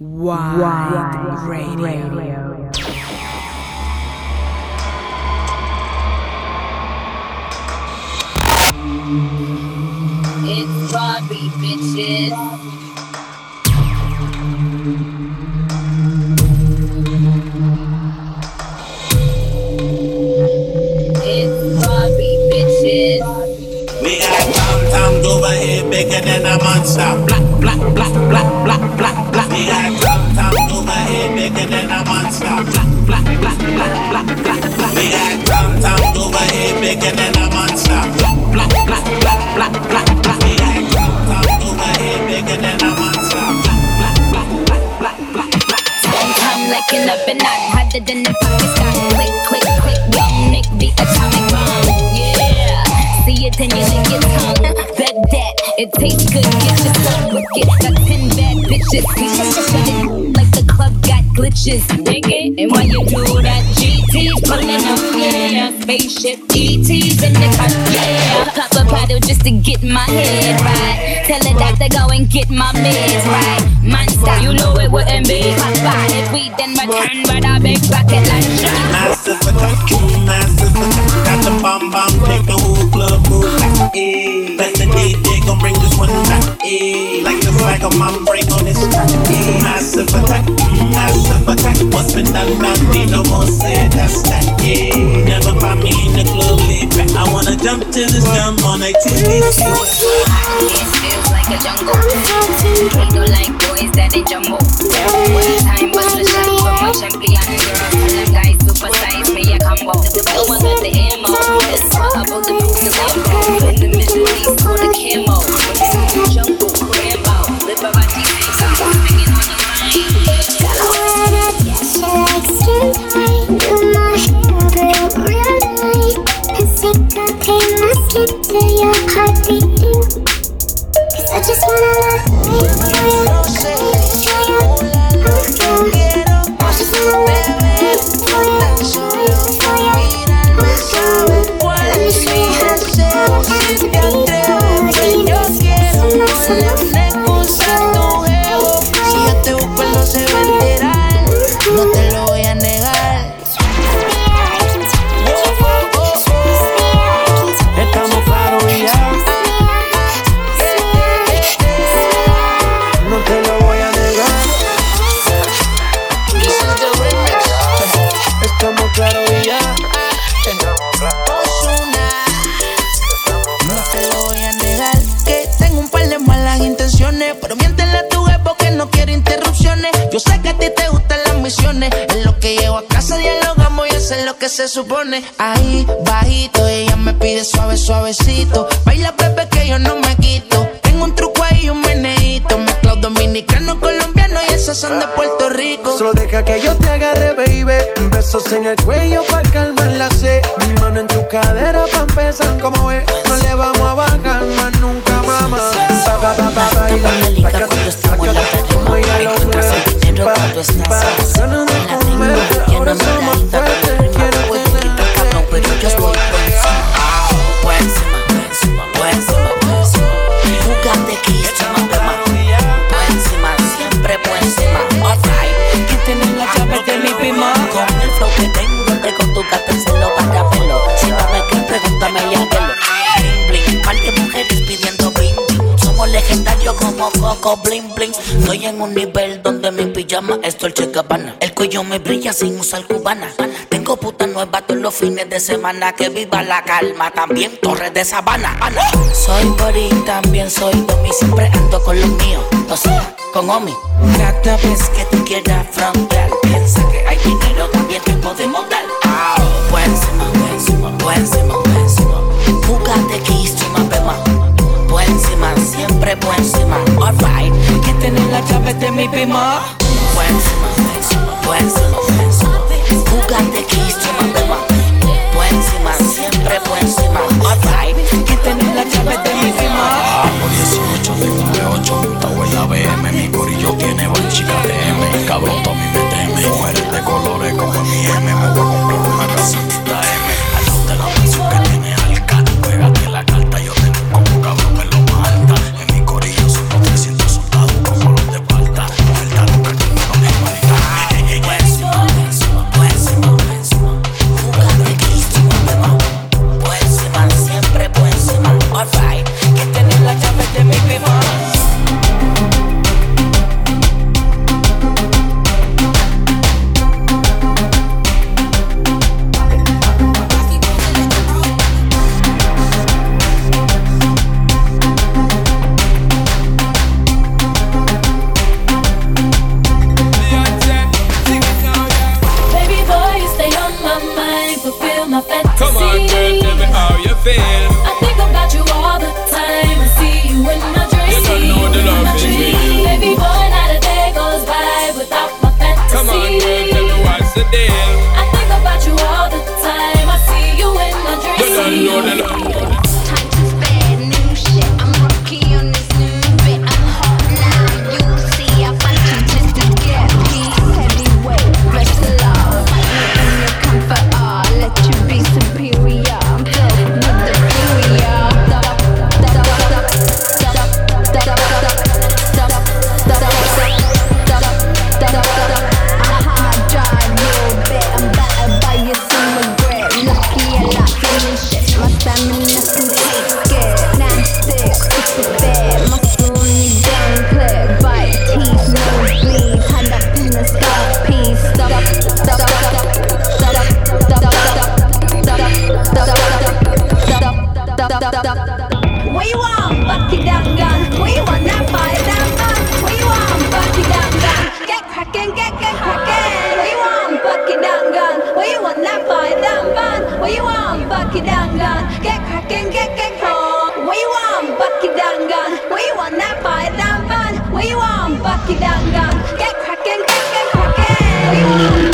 Wide, radio. It's Barbie, bitches. It's Barbie, bitches. We got tom toms over here bigger than a monster. Black, black, black, black, black, black, black. We got tom toms over here bigger than a monster. Black, black, black, black, black, black, black. We got tom toms over here bigger than a monster. Black, black, black, black, black, black, black. We got tom toms over here bigger than a monster. Black, black, black, black, black, black, time like an up and not hotter than the Pakistan. Click, click, click, young Nick, the atomic bomb. Yeah, see it and you lick your tongue. It tastes good, get your soul wicked. Got ten bad bitches, like the club got glitches. It, and while you do that, GT's pulling up, yeah. Spaceship ET's in the cut, yeah. Pop a paddle just to get my head right. Tell the doctor go and get my meds right. Monster, you know it wouldn't be Papa if we then return with a big bucket like shot. Massive attack, massive attack. Got the bomb bomb, take the whole club move like Bet gon' bring this one back, eh. Like the flag of my break on this track. Massive attack, massive attack. What's been done, done, need no more say that's that, yeah. Never find me in the club, back. I wanna jump to this jump on activity. It feels like a jungle. We don't like boys that they jumbo. One time bust the shot from my champion girl. Guys supersize me a combo. Se supone. Ahí, bajito, ella me pide suave, suavecito. Baila, bebé, que yo no me quito. Tengo un truco ahí, un meneíto. Mezclado dominicano, colombiano y esos son de Puerto Rico. Solo deja que yo te agarre, baby. Besos en el cuello para calmar la sed. Mi mano en tu cadera para empezar como ves. No le vamos a bajar más nunca, mamá. Pa, pa, pa, pa, cuando estamos en la tarima, encuentras el dinero Pa, cuando estás pa, sola. ganas de En como Bling Bling. Estoy en un nivel donde mi pijama es Dolce Gabbana. El cuello me brilla sin usar cubana. Tengo puta nueva todos los fines de semana. Que viva la calma, también Torres de Sabana. Ana. Soy body, también soy Domi. Siempre ando con los míos, o sea, con Omi. Cada vez que tú quieras frontear, llave de We want Bucky Done Gun. We want that fire down gun. We want Bucky Done Gun. Get cracking, get get cracking. We want want that down gun. We want want that fire down gun. We want Bucky Done Gun. Get cracking, get get cracking. We want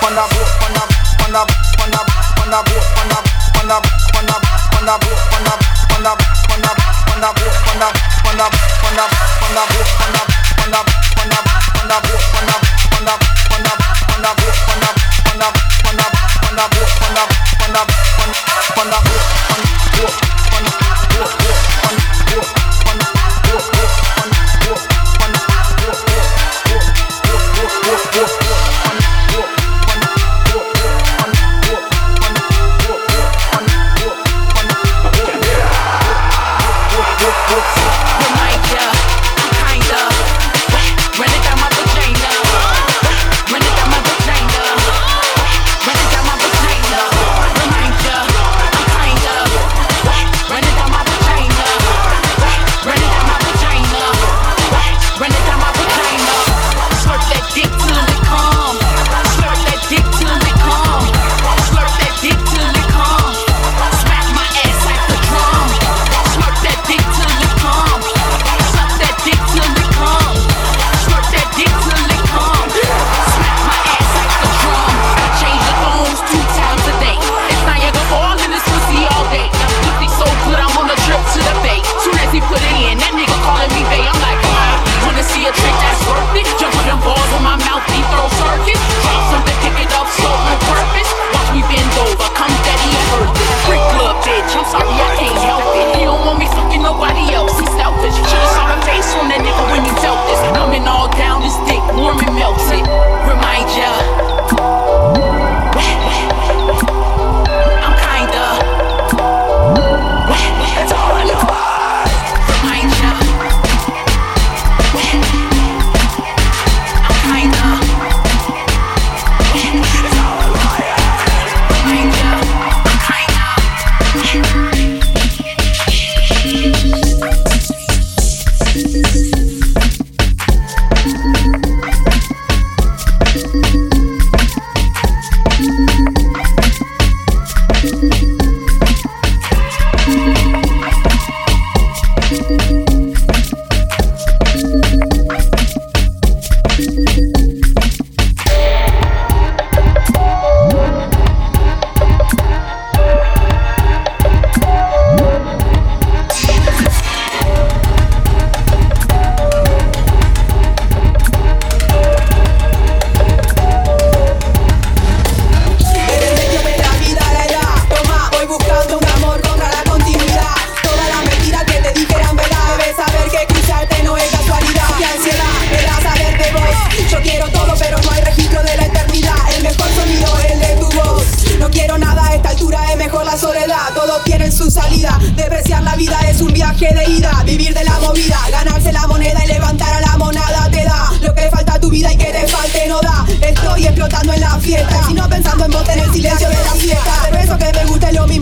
panda boat, panda, panda, panda, panda boat, panda, panda, panda, panda boat, panda, panda, panda, panda boat, panda, panda, panda, panda boat, panda, panda, panda, panda boat, panda, panda, panda, panda boat, panda, panda, panda, panda boat, panda, panda, panda.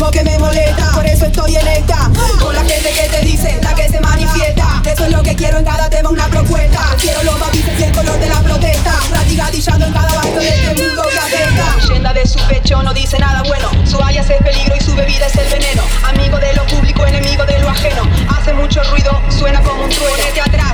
Mismo que me molesta, por eso estoy electa con la gente que te dice, la que se manifiesta. Eso es lo que quiero en cada tema, una propuesta. Quiero los matices y el color de la protesta, radigadillando en cada barrio de este mundo que afecta. Llena de su pecho no dice nada bueno, su alias es peligro y su bebida es el veneno. Amigo de lo público, enemigo de lo ajeno. Hace mucho ruido, suena como un trueno. Atrás,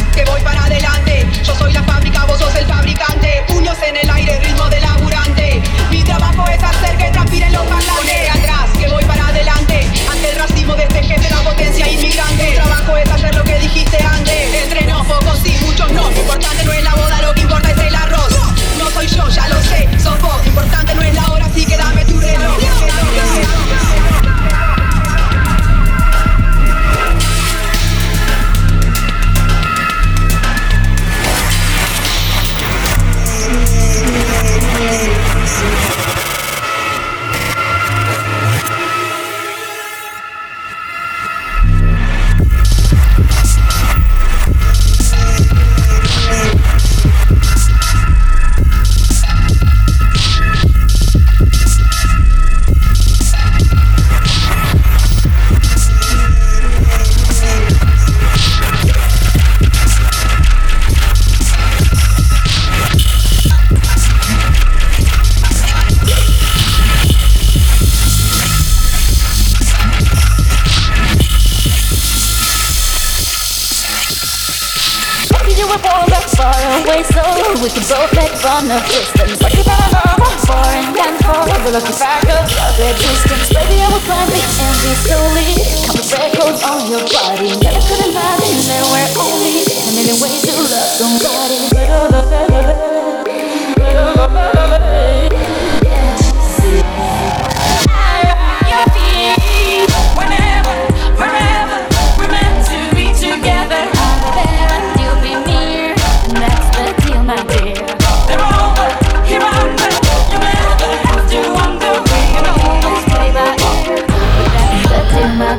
of distance. I love I'm foreign and forever lucky fact of your distance. Baby, I will climb the envy slowly. Count the freckles on your body. Never could imagine there were only a million ways to love somebody.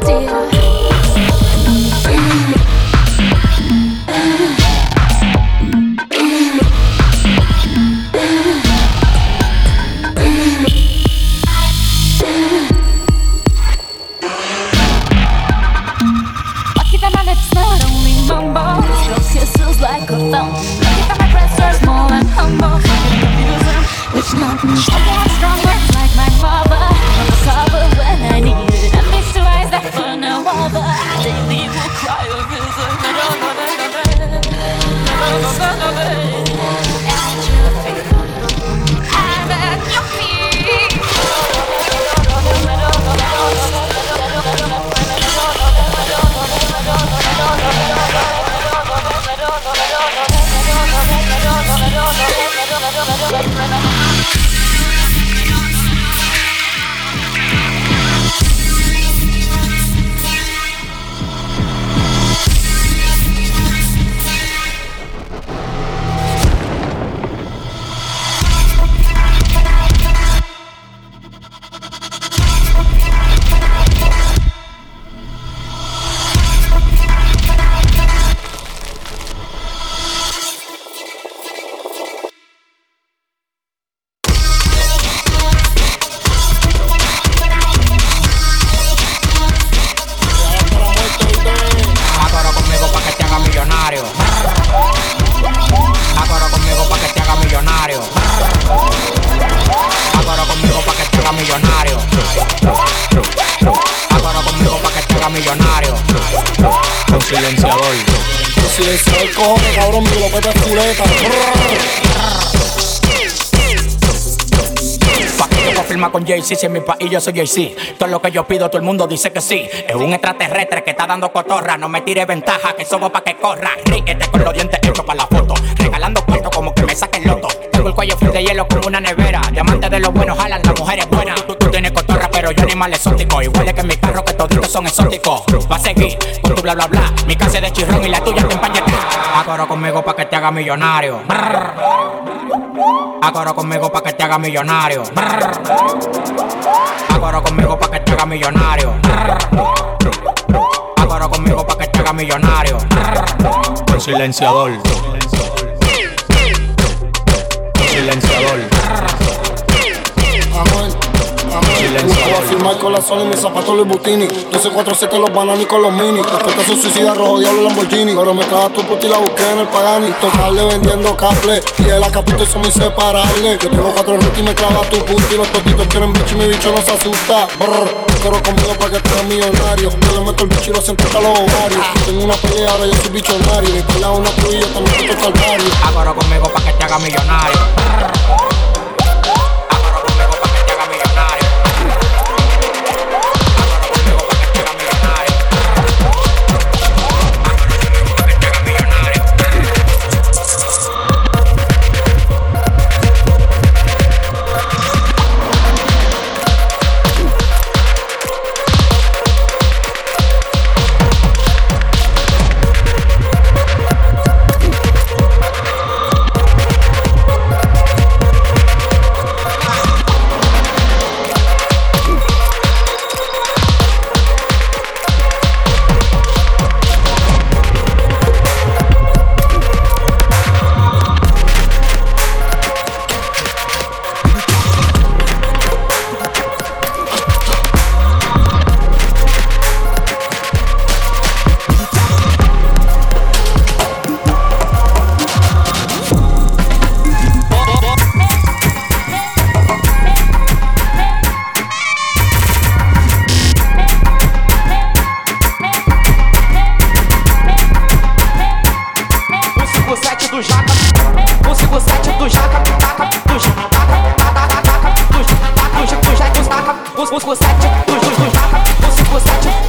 Dear. Si en mi país yo soy Jay-Z. Todo lo que yo pido, todo el mundo dice que sí. Es un extraterrestre que está dando cotorra. No me tire ventaja, que somos pa' que corra. Ríete con los dientes hechos para la foto. Regalando puestos como que me saquen loto. Tengo el cuello frío de hielo como una nevera. Diamantes de los buenos jalan, las mujeres buenas. Tú, tú tienes cotorra, pero yo animal exótico. Igual que mi carro, que toditos son exóticos. Va a seguir con tu bla bla bla. Mi casa es de chirrón y la tuya te empañeta. Acoro conmigo pa' que te haga millonario. Acoro conmigo pa' que te haga millonario. Acoro conmigo pa' que te haga millonario. Acoro conmigo pa' que te haga millonario. Un silenciador. Un silenciador. Firmar con la sola y mis zapatos Louis Butini 1247 los bananos con los mini Respeta su suicida rojo diablo Lamborghini. Pero me caga tu puta y la busqué en el Pagani. Tocarle vendiendo cable. Y el acapito son inseparables. Yo tengo cuatro rutas y me clava tu puta. Y los totitos quieren bicho y mi bicho no se asusta. Brr, pero conmigo para que estés millonario. Yo le meto el bicho y lo siento a los ovarios. Tengo una pelea ahora yo soy bichonario. Mi pelea una tuya también te barrio. Agora conmigo pa' que te haga millonario. Consigo sete do jaca, taca, do jaca, taca, taca, taca, do jaca, do jaca, do jaca, do jaca, consigo sete do jaca,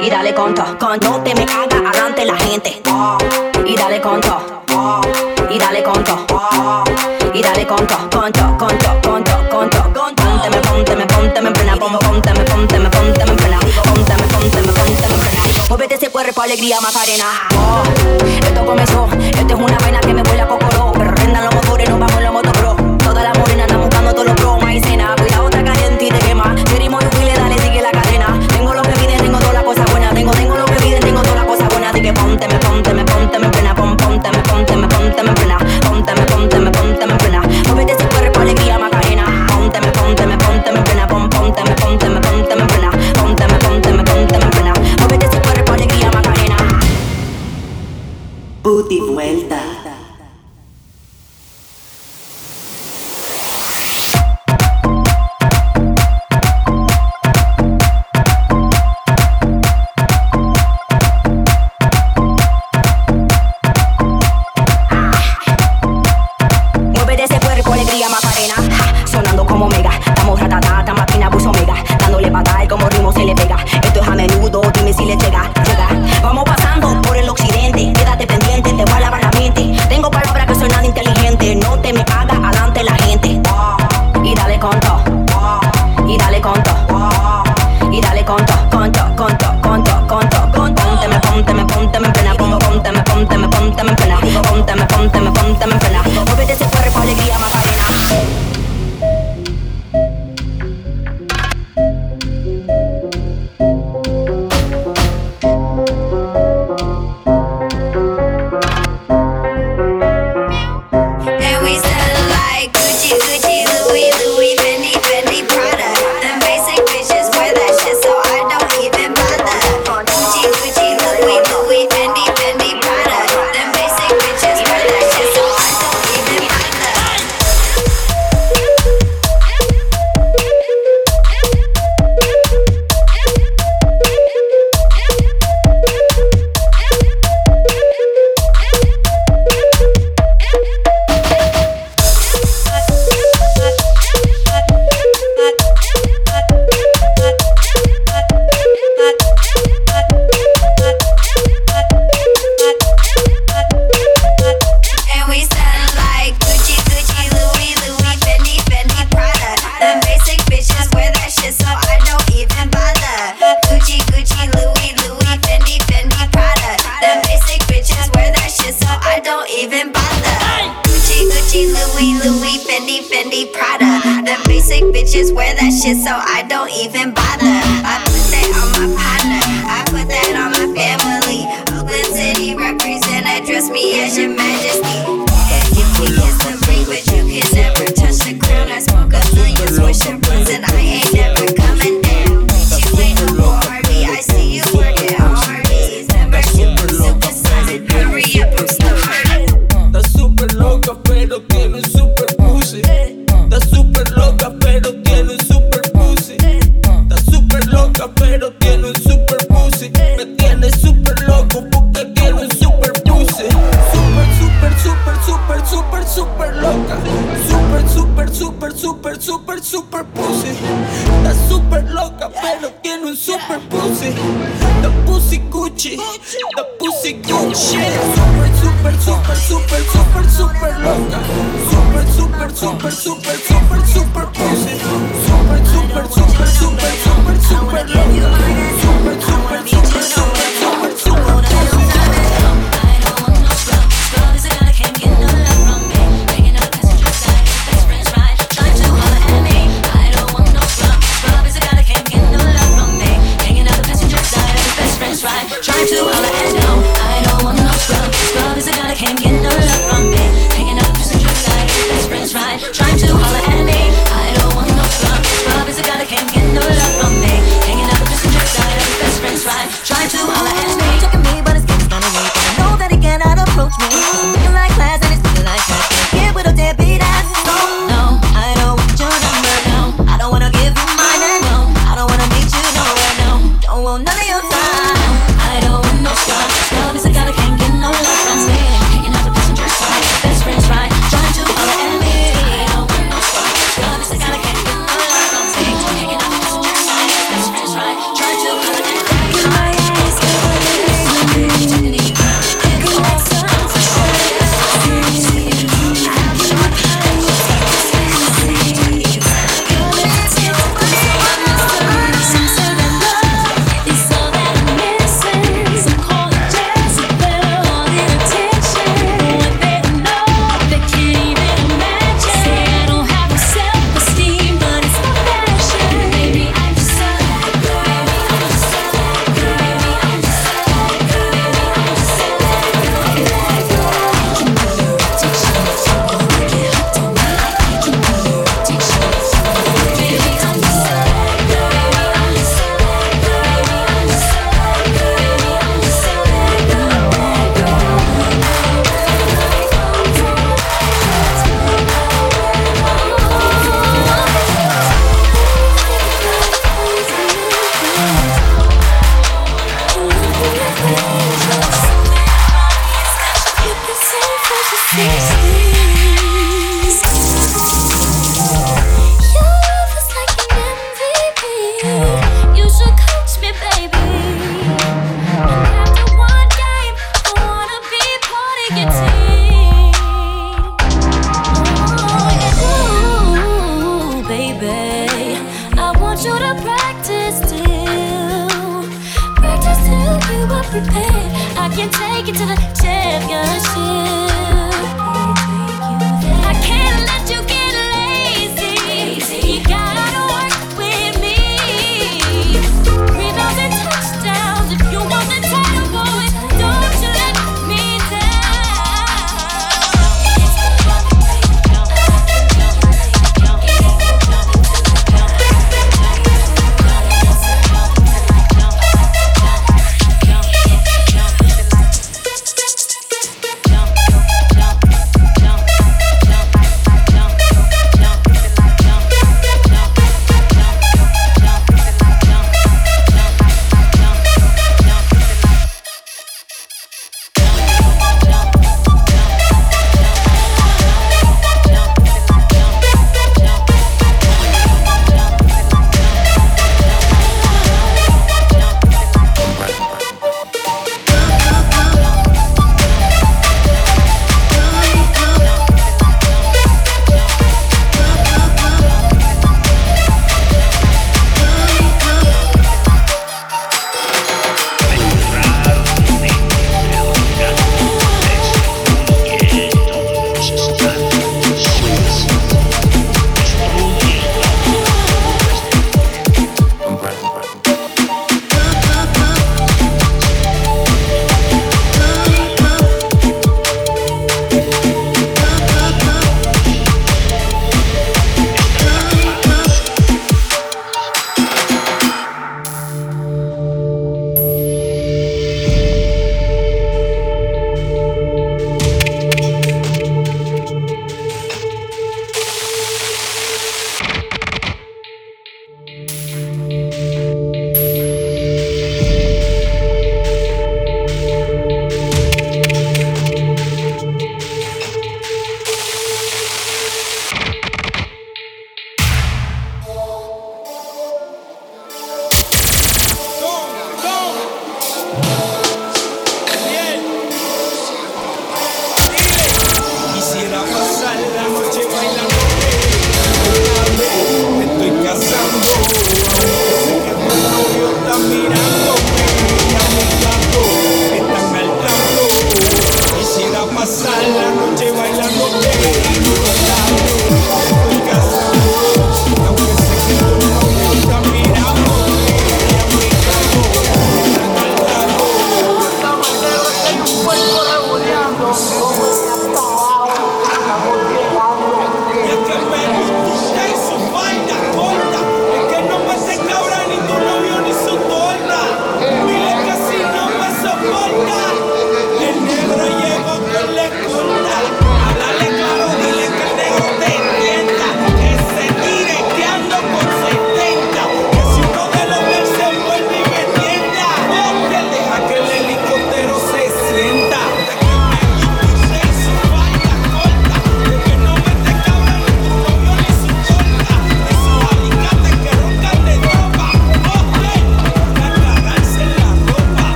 Y dale con todo, con todo te me caga adelante la gente. Y dale con todo. Y dale con todo. Y dale con todo, con todo, con todo, con todo, con todo. Ponte me ponte me ponte me pena, ponte me ponte me ponte me pena, ponte me ponte me ponte me pena. Muévete ese cuerpo alegría Macarena. Oh, esto comenzó, esto es una vaina que me vuela a cocoró, oh. pero rendan los motores, nos vamos en la moto The pussy good shit Super, super, super, super, super, super loca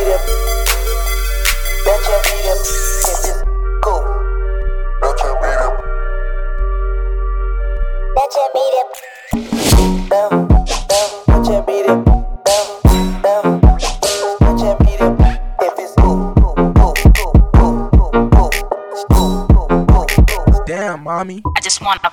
beat up. Bet your beat up. This is cool. Bet your beat up. Bet your beat up. Boom, boom. Bet your beat. Damn, mommy. I just want to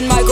in my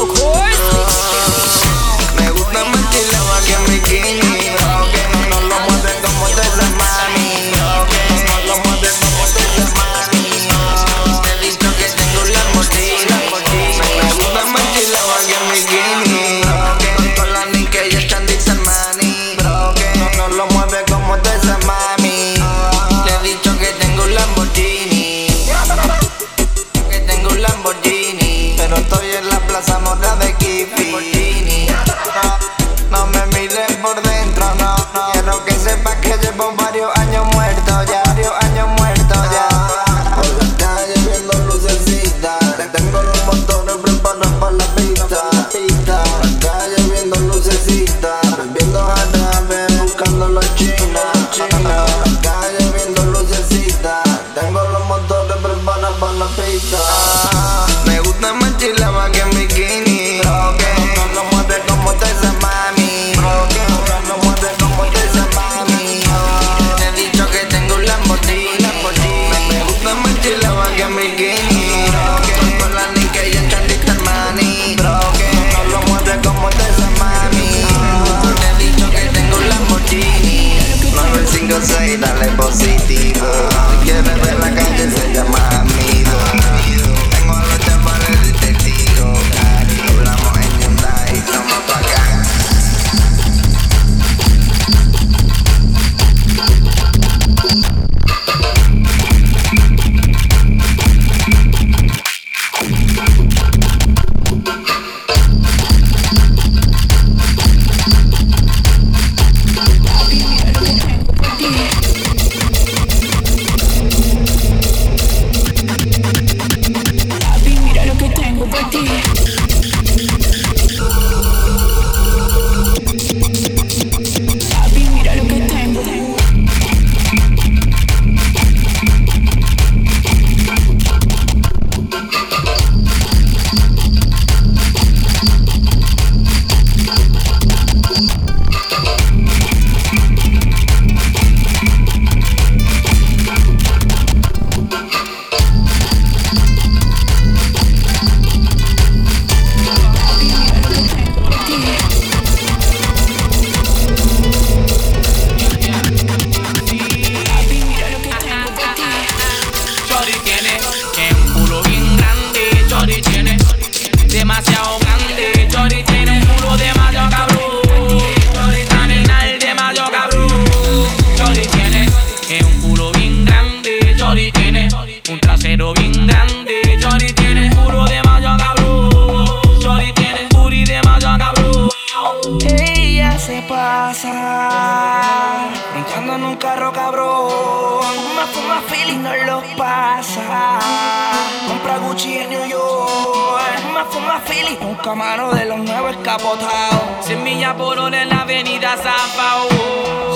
un camaro de los nuevos escapotados. 100 millas por hora en la avenida San Zapao.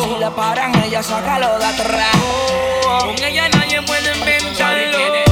Si la paran, ella saca lo de atrás. Con ella nadie puede inventarlo.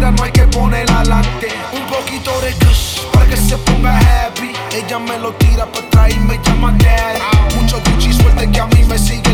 no hay que poner adelante. Un poquito de cash para que se ponga happy. Ella me lo tira para atrás y me llama dad. Mucho Gucci, suerte que a mí me sigue